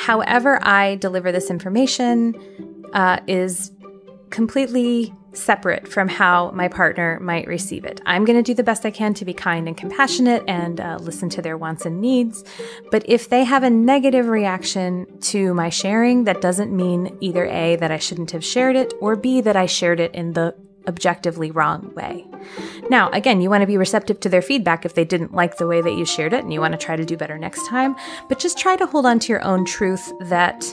however I deliver this information uh, is completely separate from how my partner might receive it. I'm going to do the best I can to be kind and compassionate and uh, listen to their wants and needs. But if they have a negative reaction to my sharing, that doesn't mean either A, that I shouldn't have shared it, or B, that I shared it in the objectively wrong way. Now, again, you want to be receptive to their feedback if they didn't like the way that you shared it and you want to try to do better next time, but just try to hold on to your own truth that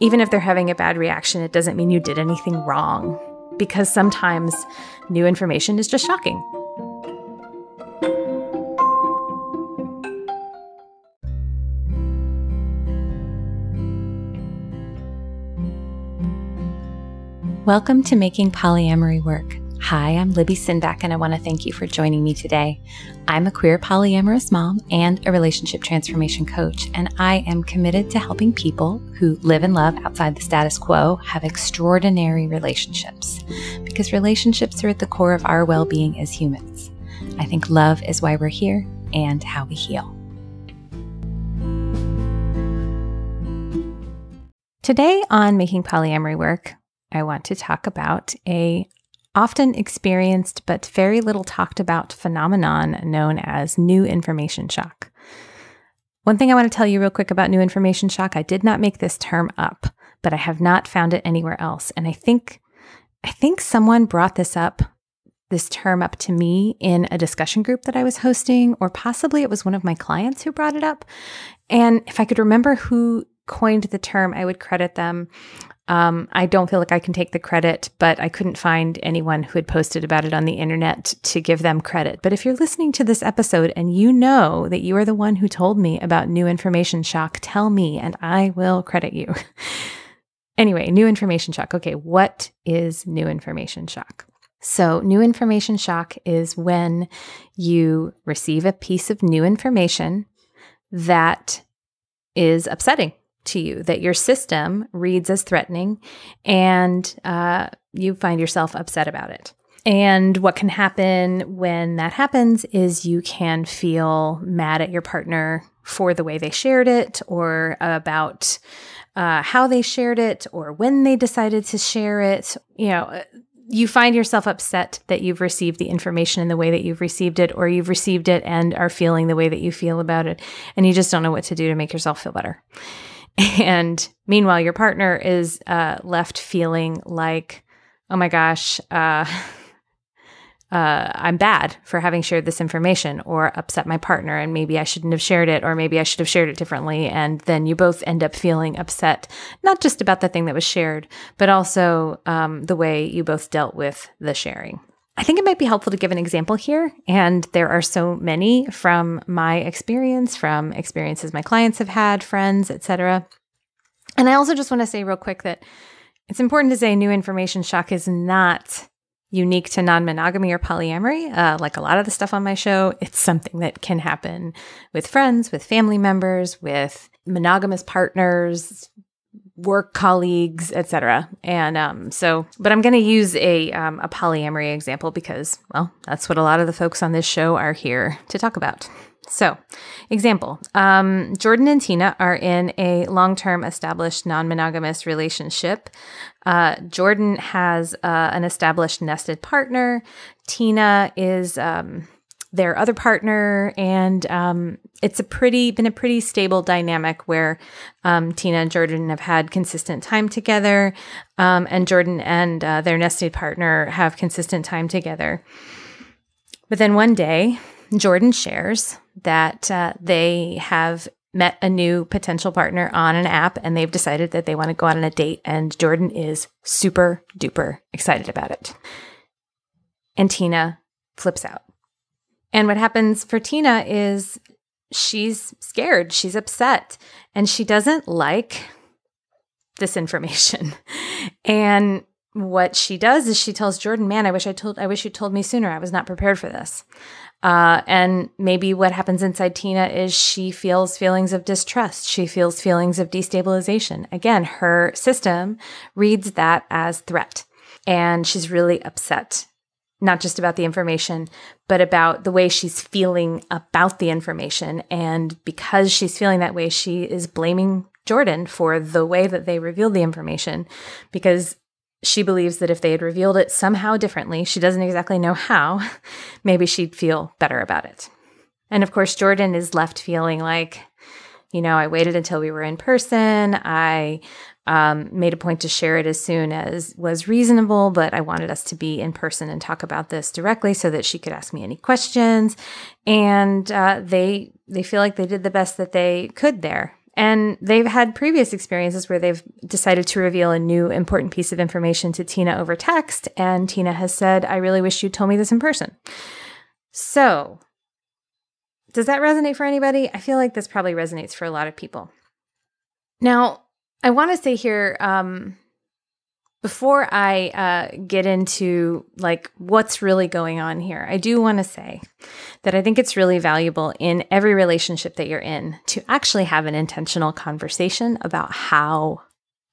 even if they're having a bad reaction, it doesn't mean you did anything wrong because sometimes new information is just shocking. Welcome to Making Polyamory Work. Hi, I'm Libby Sinback, and I want to thank you for joining me today. I'm a queer polyamorous mom and a relationship transformation coach, and I am committed to helping people who live and love outside the status quo have extraordinary relationships because relationships are at the core of our well being as humans. I think love is why we're here and how we heal. Today on Making Polyamory Work, I want to talk about a often experienced but very little talked about phenomenon known as new information shock. One thing I want to tell you real quick about new information shock, I did not make this term up, but I have not found it anywhere else. And I think I think someone brought this up this term up to me in a discussion group that I was hosting or possibly it was one of my clients who brought it up. And if I could remember who coined the term, I would credit them. Um, I don't feel like I can take the credit, but I couldn't find anyone who had posted about it on the internet to give them credit. But if you're listening to this episode and you know that you are the one who told me about new information shock, tell me and I will credit you. anyway, new information shock. Okay, what is new information shock? So, new information shock is when you receive a piece of new information that is upsetting to you that your system reads as threatening and uh, you find yourself upset about it. And what can happen when that happens is you can feel mad at your partner for the way they shared it or about uh, how they shared it or when they decided to share it. You know, you find yourself upset that you've received the information in the way that you've received it, or you've received it and are feeling the way that you feel about it, and you just don't know what to do to make yourself feel better. And meanwhile, your partner is uh, left feeling like, oh my gosh, uh, uh, I'm bad for having shared this information or upset my partner, and maybe I shouldn't have shared it, or maybe I should have shared it differently. And then you both end up feeling upset, not just about the thing that was shared, but also um, the way you both dealt with the sharing. I think it might be helpful to give an example here. And there are so many from my experience, from experiences my clients have had, friends, etc. And I also just want to say real quick that it's important to say new information shock is not unique to non monogamy or polyamory. Uh, like a lot of the stuff on my show, it's something that can happen with friends, with family members, with monogamous partners, work colleagues, etc. And um, so, but I'm going to use a um, a polyamory example because, well, that's what a lot of the folks on this show are here to talk about. So, example um, Jordan and Tina are in a long term established non monogamous relationship. Uh, Jordan has uh, an established nested partner. Tina is um, their other partner, and um, it's a pretty been a pretty stable dynamic where um, Tina and Jordan have had consistent time together, um, and Jordan and uh, their nested partner have consistent time together. But then one day, Jordan shares that uh, they have met a new potential partner on an app and they've decided that they want to go out on a date, and Jordan is super duper excited about it. And Tina flips out. And what happens for Tina is she's scared, she's upset, and she doesn't like this information. and what she does is she tells Jordan, "Man, I wish I told I wish you told me sooner. I was not prepared for this." Uh, and maybe what happens inside Tina is she feels feelings of distrust. She feels feelings of destabilization. Again, her system reads that as threat. And she's really upset not just about the information, but about the way she's feeling about the information. And because she's feeling that way, she is blaming Jordan for the way that they revealed the information because she believes that if they had revealed it somehow differently, she doesn't exactly know how, maybe she'd feel better about it. And of course, Jordan is left feeling like, you know, I waited until we were in person. I um, made a point to share it as soon as was reasonable, but I wanted us to be in person and talk about this directly so that she could ask me any questions. And uh, they they feel like they did the best that they could there. And they've had previous experiences where they've decided to reveal a new important piece of information to Tina over text. And Tina has said, I really wish you told me this in person. So, does that resonate for anybody? I feel like this probably resonates for a lot of people. Now, I want to say here, um, before I uh, get into like what's really going on here, I do want to say that I think it's really valuable in every relationship that you're in to actually have an intentional conversation about how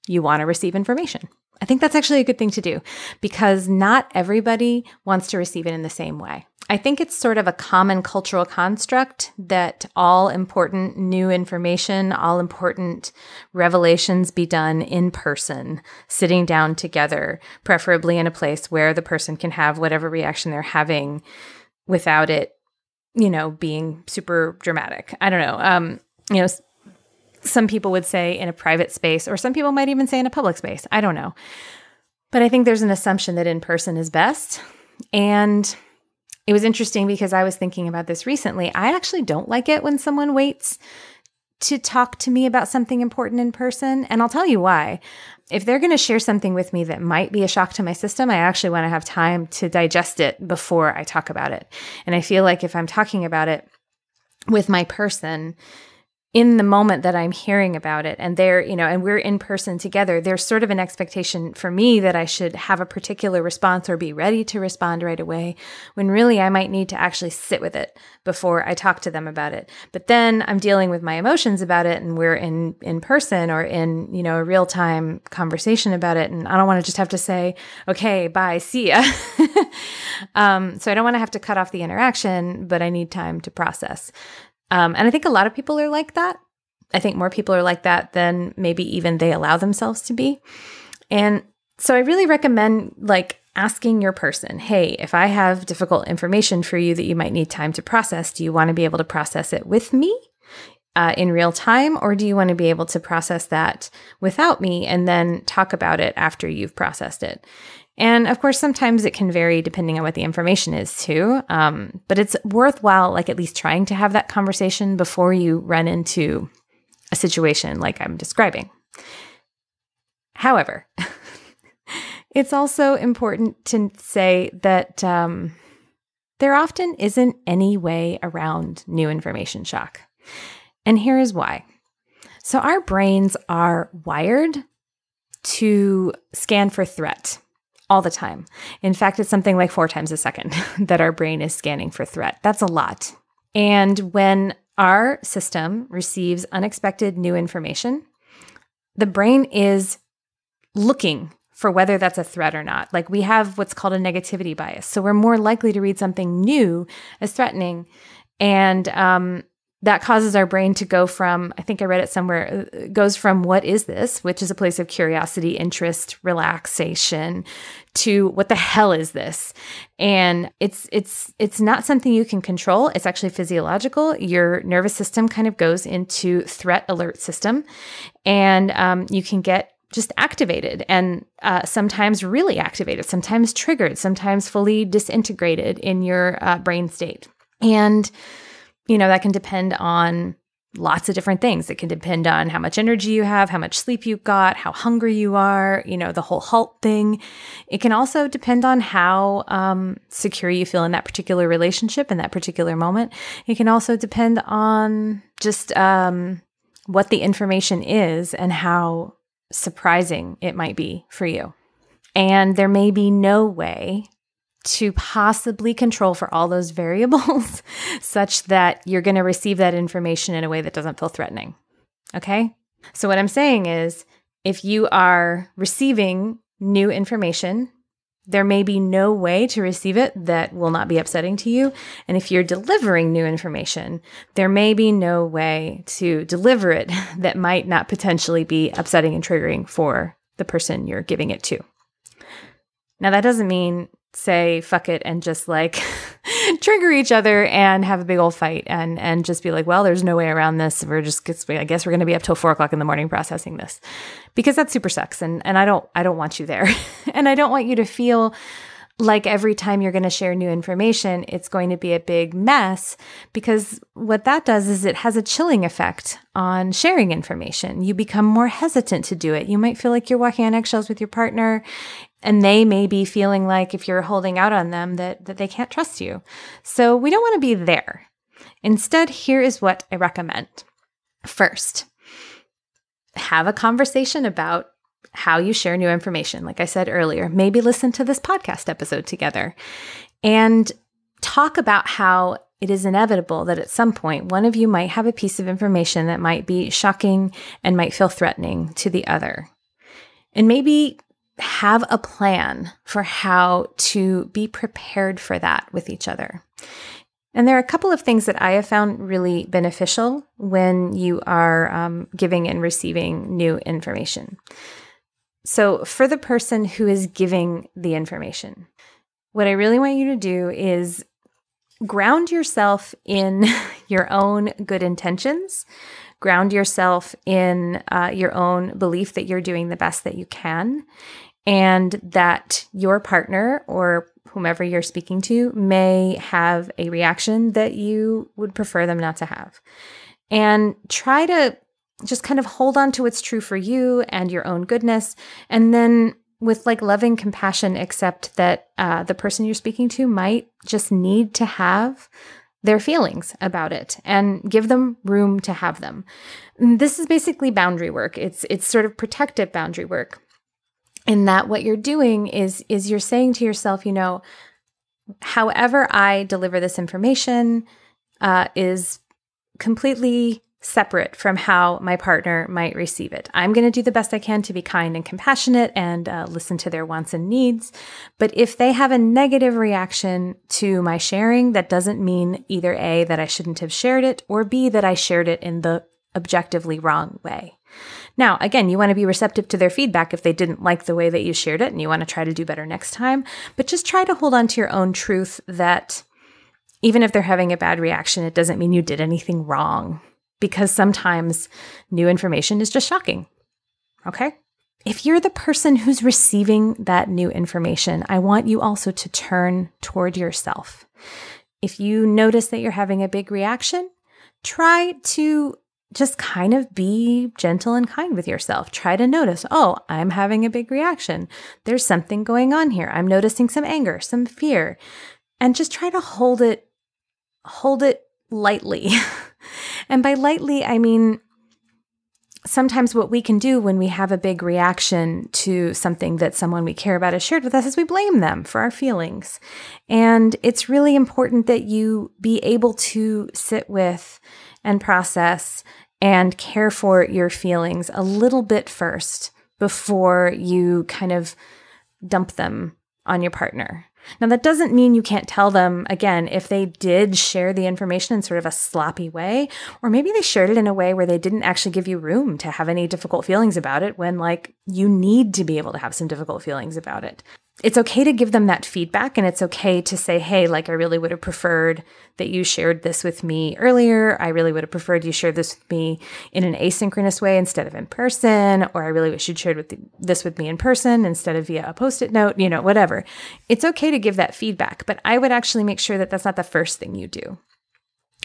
you want to receive information. I think that's actually a good thing to do because not everybody wants to receive it in the same way. I think it's sort of a common cultural construct that all important new information, all important revelations be done in person, sitting down together, preferably in a place where the person can have whatever reaction they're having without it, you know, being super dramatic. I don't know. Um, you know, some people would say in a private space, or some people might even say in a public space. I don't know. But I think there's an assumption that in person is best. And it was interesting because I was thinking about this recently. I actually don't like it when someone waits to talk to me about something important in person. And I'll tell you why. If they're going to share something with me that might be a shock to my system, I actually want to have time to digest it before I talk about it. And I feel like if I'm talking about it with my person, in the moment that I'm hearing about it and they're, you know, and we're in person together, there's sort of an expectation for me that I should have a particular response or be ready to respond right away when really I might need to actually sit with it before I talk to them about it. But then I'm dealing with my emotions about it and we're in in person or in, you know, a real-time conversation about it and I don't want to just have to say, "Okay, bye, see ya." um, so I don't want to have to cut off the interaction, but I need time to process. Um, and I think a lot of people are like that. I think more people are like that than maybe even they allow themselves to be. And so I really recommend like asking your person, hey, if I have difficult information for you that you might need time to process, do you want to be able to process it with me? Uh, in real time, or do you want to be able to process that without me and then talk about it after you've processed it? And of course, sometimes it can vary depending on what the information is, too. Um, but it's worthwhile, like at least trying to have that conversation before you run into a situation like I'm describing. However, it's also important to say that um, there often isn't any way around new information shock. And here is why. So, our brains are wired to scan for threat all the time. In fact, it's something like four times a second that our brain is scanning for threat. That's a lot. And when our system receives unexpected new information, the brain is looking for whether that's a threat or not. Like we have what's called a negativity bias. So we're more likely to read something new as threatening. And um, that causes our brain to go from, I think I read it somewhere, uh, goes from what is this, which is a place of curiosity, interest, relaxation, to what the hell is this? And it's it's it's not something you can control. It's actually physiological. Your nervous system kind of goes into threat alert system, and um, you can get just activated and uh, sometimes really activated, sometimes triggered, sometimes fully disintegrated in your uh, brain state. And you know, that can depend on lots of different things. It can depend on how much energy you have, how much sleep you've got, how hungry you are, you know, the whole halt thing. It can also depend on how um, secure you feel in that particular relationship in that particular moment. It can also depend on just um, what the information is and how surprising it might be for you. And there may be no way to possibly control for all those variables such that you're going to receive that information in a way that doesn't feel threatening. Okay? So, what I'm saying is if you are receiving new information There may be no way to receive it that will not be upsetting to you. And if you're delivering new information, there may be no way to deliver it that might not potentially be upsetting and triggering for the person you're giving it to. Now, that doesn't mean say fuck it and just like trigger each other and have a big old fight and and just be like well there's no way around this we're just i guess we're going to be up till four o'clock in the morning processing this because that super sucks and and i don't i don't want you there and i don't want you to feel like every time you're going to share new information, it's going to be a big mess because what that does is it has a chilling effect on sharing information. You become more hesitant to do it. You might feel like you're walking on eggshells with your partner and they may be feeling like if you're holding out on them that, that they can't trust you. So we don't want to be there. Instead, here is what I recommend. First, have a conversation about how you share new information. Like I said earlier, maybe listen to this podcast episode together and talk about how it is inevitable that at some point one of you might have a piece of information that might be shocking and might feel threatening to the other. And maybe have a plan for how to be prepared for that with each other. And there are a couple of things that I have found really beneficial when you are um, giving and receiving new information. So, for the person who is giving the information, what I really want you to do is ground yourself in your own good intentions, ground yourself in uh, your own belief that you're doing the best that you can, and that your partner or whomever you're speaking to may have a reaction that you would prefer them not to have. And try to just kind of hold on to what's true for you and your own goodness. And then with like loving compassion, accept that uh, the person you're speaking to might just need to have their feelings about it and give them room to have them. This is basically boundary work. It's it's sort of protective boundary work. In that what you're doing is is you're saying to yourself, you know, however I deliver this information uh, is completely separate from how my partner might receive it. I'm going to do the best I can to be kind and compassionate and uh, listen to their wants and needs. But if they have a negative reaction to my sharing, that doesn't mean either A, that I shouldn't have shared it, or B, that I shared it in the objectively wrong way. Now, again, you want to be receptive to their feedback if they didn't like the way that you shared it and you want to try to do better next time. But just try to hold on to your own truth that even if they're having a bad reaction, it doesn't mean you did anything wrong because sometimes new information is just shocking. Okay? If you're the person who's receiving that new information, I want you also to turn toward yourself. If you notice that you're having a big reaction, try to just kind of be gentle and kind with yourself. Try to notice, oh, I'm having a big reaction. There's something going on here. I'm noticing some anger, some fear. And just try to hold it hold it lightly. and by lightly, I mean sometimes what we can do when we have a big reaction to something that someone we care about has shared with us is we blame them for our feelings. And it's really important that you be able to sit with and process and care for your feelings a little bit first before you kind of dump them on your partner. Now, that doesn't mean you can't tell them again if they did share the information in sort of a sloppy way, or maybe they shared it in a way where they didn't actually give you room to have any difficult feelings about it when, like, you need to be able to have some difficult feelings about it it's okay to give them that feedback and it's okay to say, hey, like, I really would have preferred that you shared this with me earlier. I really would have preferred you shared this with me in an asynchronous way instead of in person. Or I really wish you'd shared with the, this with me in person instead of via a post it note, you know, whatever. It's okay to give that feedback, but I would actually make sure that that's not the first thing you do.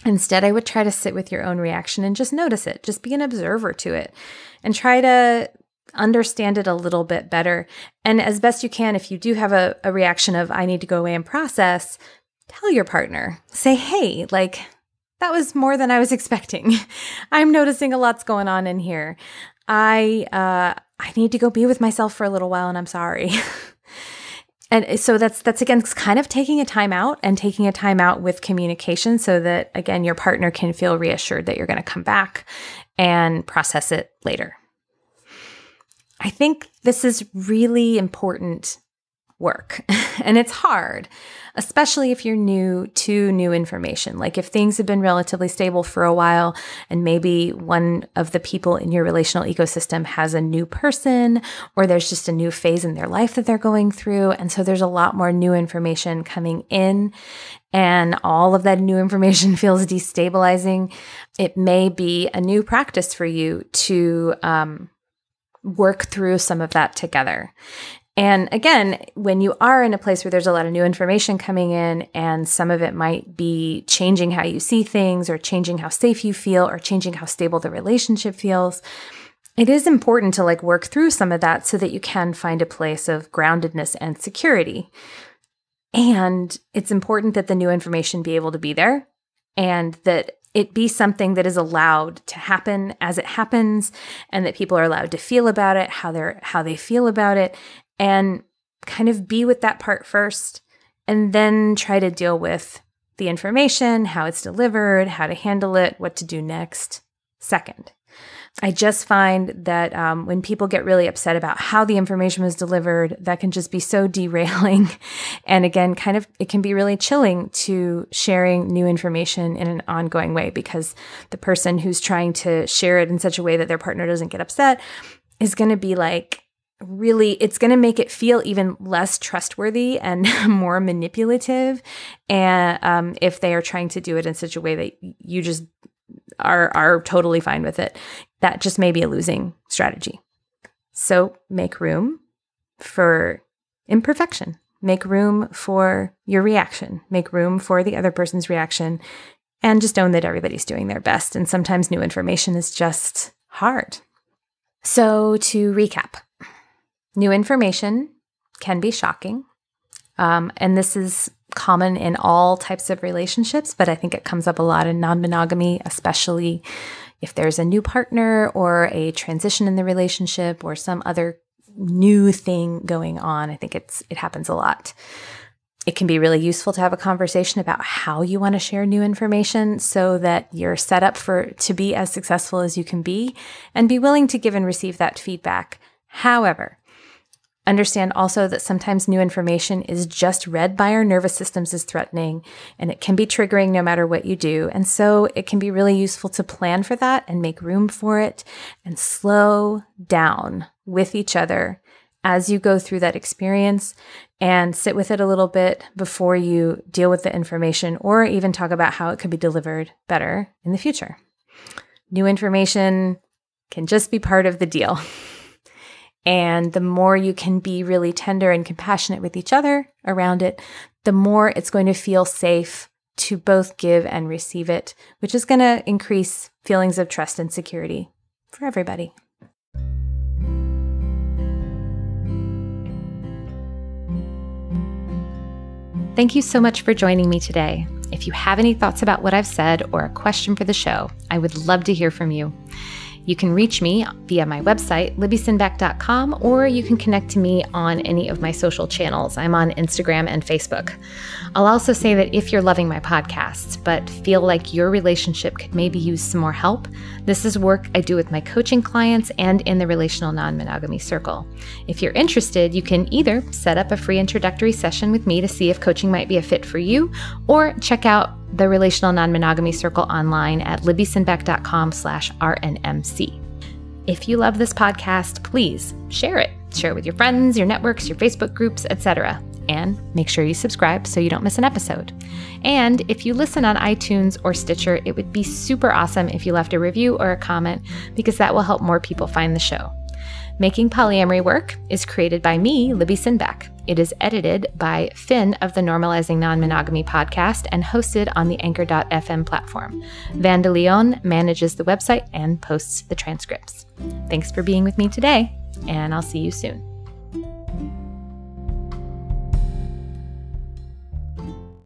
Instead, I would try to sit with your own reaction and just notice it, just be an observer to it and try to understand it a little bit better. And as best you can, if you do have a, a reaction of, I need to go away and process, tell your partner. Say, hey, like, that was more than I was expecting. I'm noticing a lot's going on in here. I uh, I need to go be with myself for a little while, and I'm sorry. and so that's that's again kind of taking a time out and taking a time out with communication, so that again your partner can feel reassured that you're going to come back and process it later. I think this is really important work. and it's hard, especially if you're new to new information. Like if things have been relatively stable for a while and maybe one of the people in your relational ecosystem has a new person or there's just a new phase in their life that they're going through. And so there's a lot more new information coming in and all of that new information feels destabilizing. It may be a new practice for you to, um, work through some of that together. And again, when you are in a place where there's a lot of new information coming in, and some of it might be changing how you see things, or changing how safe you feel, or changing how stable the relationship feels, it is important to like work through some of that so that you can find a place of groundedness and security. And it's important that the new information be able to be there and that it be something that is allowed to happen as it happens and that people are allowed to feel about it how they're how they feel about it and kind of be with that part first and then try to deal with the information, how it's delivered, how to handle it, what to do next second. I just find that um, when people get really upset about how the information was delivered, that can just be so derailing. And again, kind of, it can be really chilling to sharing new information in an ongoing way because the person who's trying to share it in such a way that their partner doesn't get upset is going to be like, really it's going to make it feel even less trustworthy and more manipulative and um, if they are trying to do it in such a way that you just are are totally fine with it. That just may be a losing strategy. So make room for imperfection. Make room for your reaction. Make room for the other person's reaction. And just own that everybody's doing their best. And sometimes new information is just hard. So to recap New information can be shocking. Um, and this is common in all types of relationships, but I think it comes up a lot in non monogamy, especially if there's a new partner or a transition in the relationship or some other new thing going on. I think it's it happens a lot. It can be really useful to have a conversation about how you want to share new information so that you're set up for to be as successful as you can be and be willing to give and receive that feedback. However, Understand also that sometimes new information is just read by our nervous systems as threatening, and it can be triggering no matter what you do. And so it can be really useful to plan for that and make room for it and slow down with each other as you go through that experience and sit with it a little bit before you deal with the information or even talk about how it could be delivered better in the future. New information can just be part of the deal. And the more you can be really tender and compassionate with each other around it, the more it's going to feel safe to both give and receive it, which is going to increase feelings of trust and security for everybody. Thank you so much for joining me today. If you have any thoughts about what I've said or a question for the show, I would love to hear from you. You can reach me via my website, libbysinback.com, or you can connect to me on any of my social channels. I'm on Instagram and Facebook. I'll also say that if you're loving my podcasts, but feel like your relationship could maybe use some more help, this is work I do with my coaching clients and in the relational non monogamy circle. If you're interested, you can either set up a free introductory session with me to see if coaching might be a fit for you, or check out the Relational Non-Monogamy Circle online at libbysinback.com slash RNMC. If you love this podcast, please share it. Share it with your friends, your networks, your Facebook groups, etc. And make sure you subscribe so you don't miss an episode. And if you listen on iTunes or Stitcher, it would be super awesome if you left a review or a comment because that will help more people find the show. Making Polyamory Work is created by me, Libby Sinback. It is edited by Finn of the Normalizing Non Monogamy podcast and hosted on the Anchor.fm platform. Van de Leon manages the website and posts the transcripts. Thanks for being with me today, and I'll see you soon.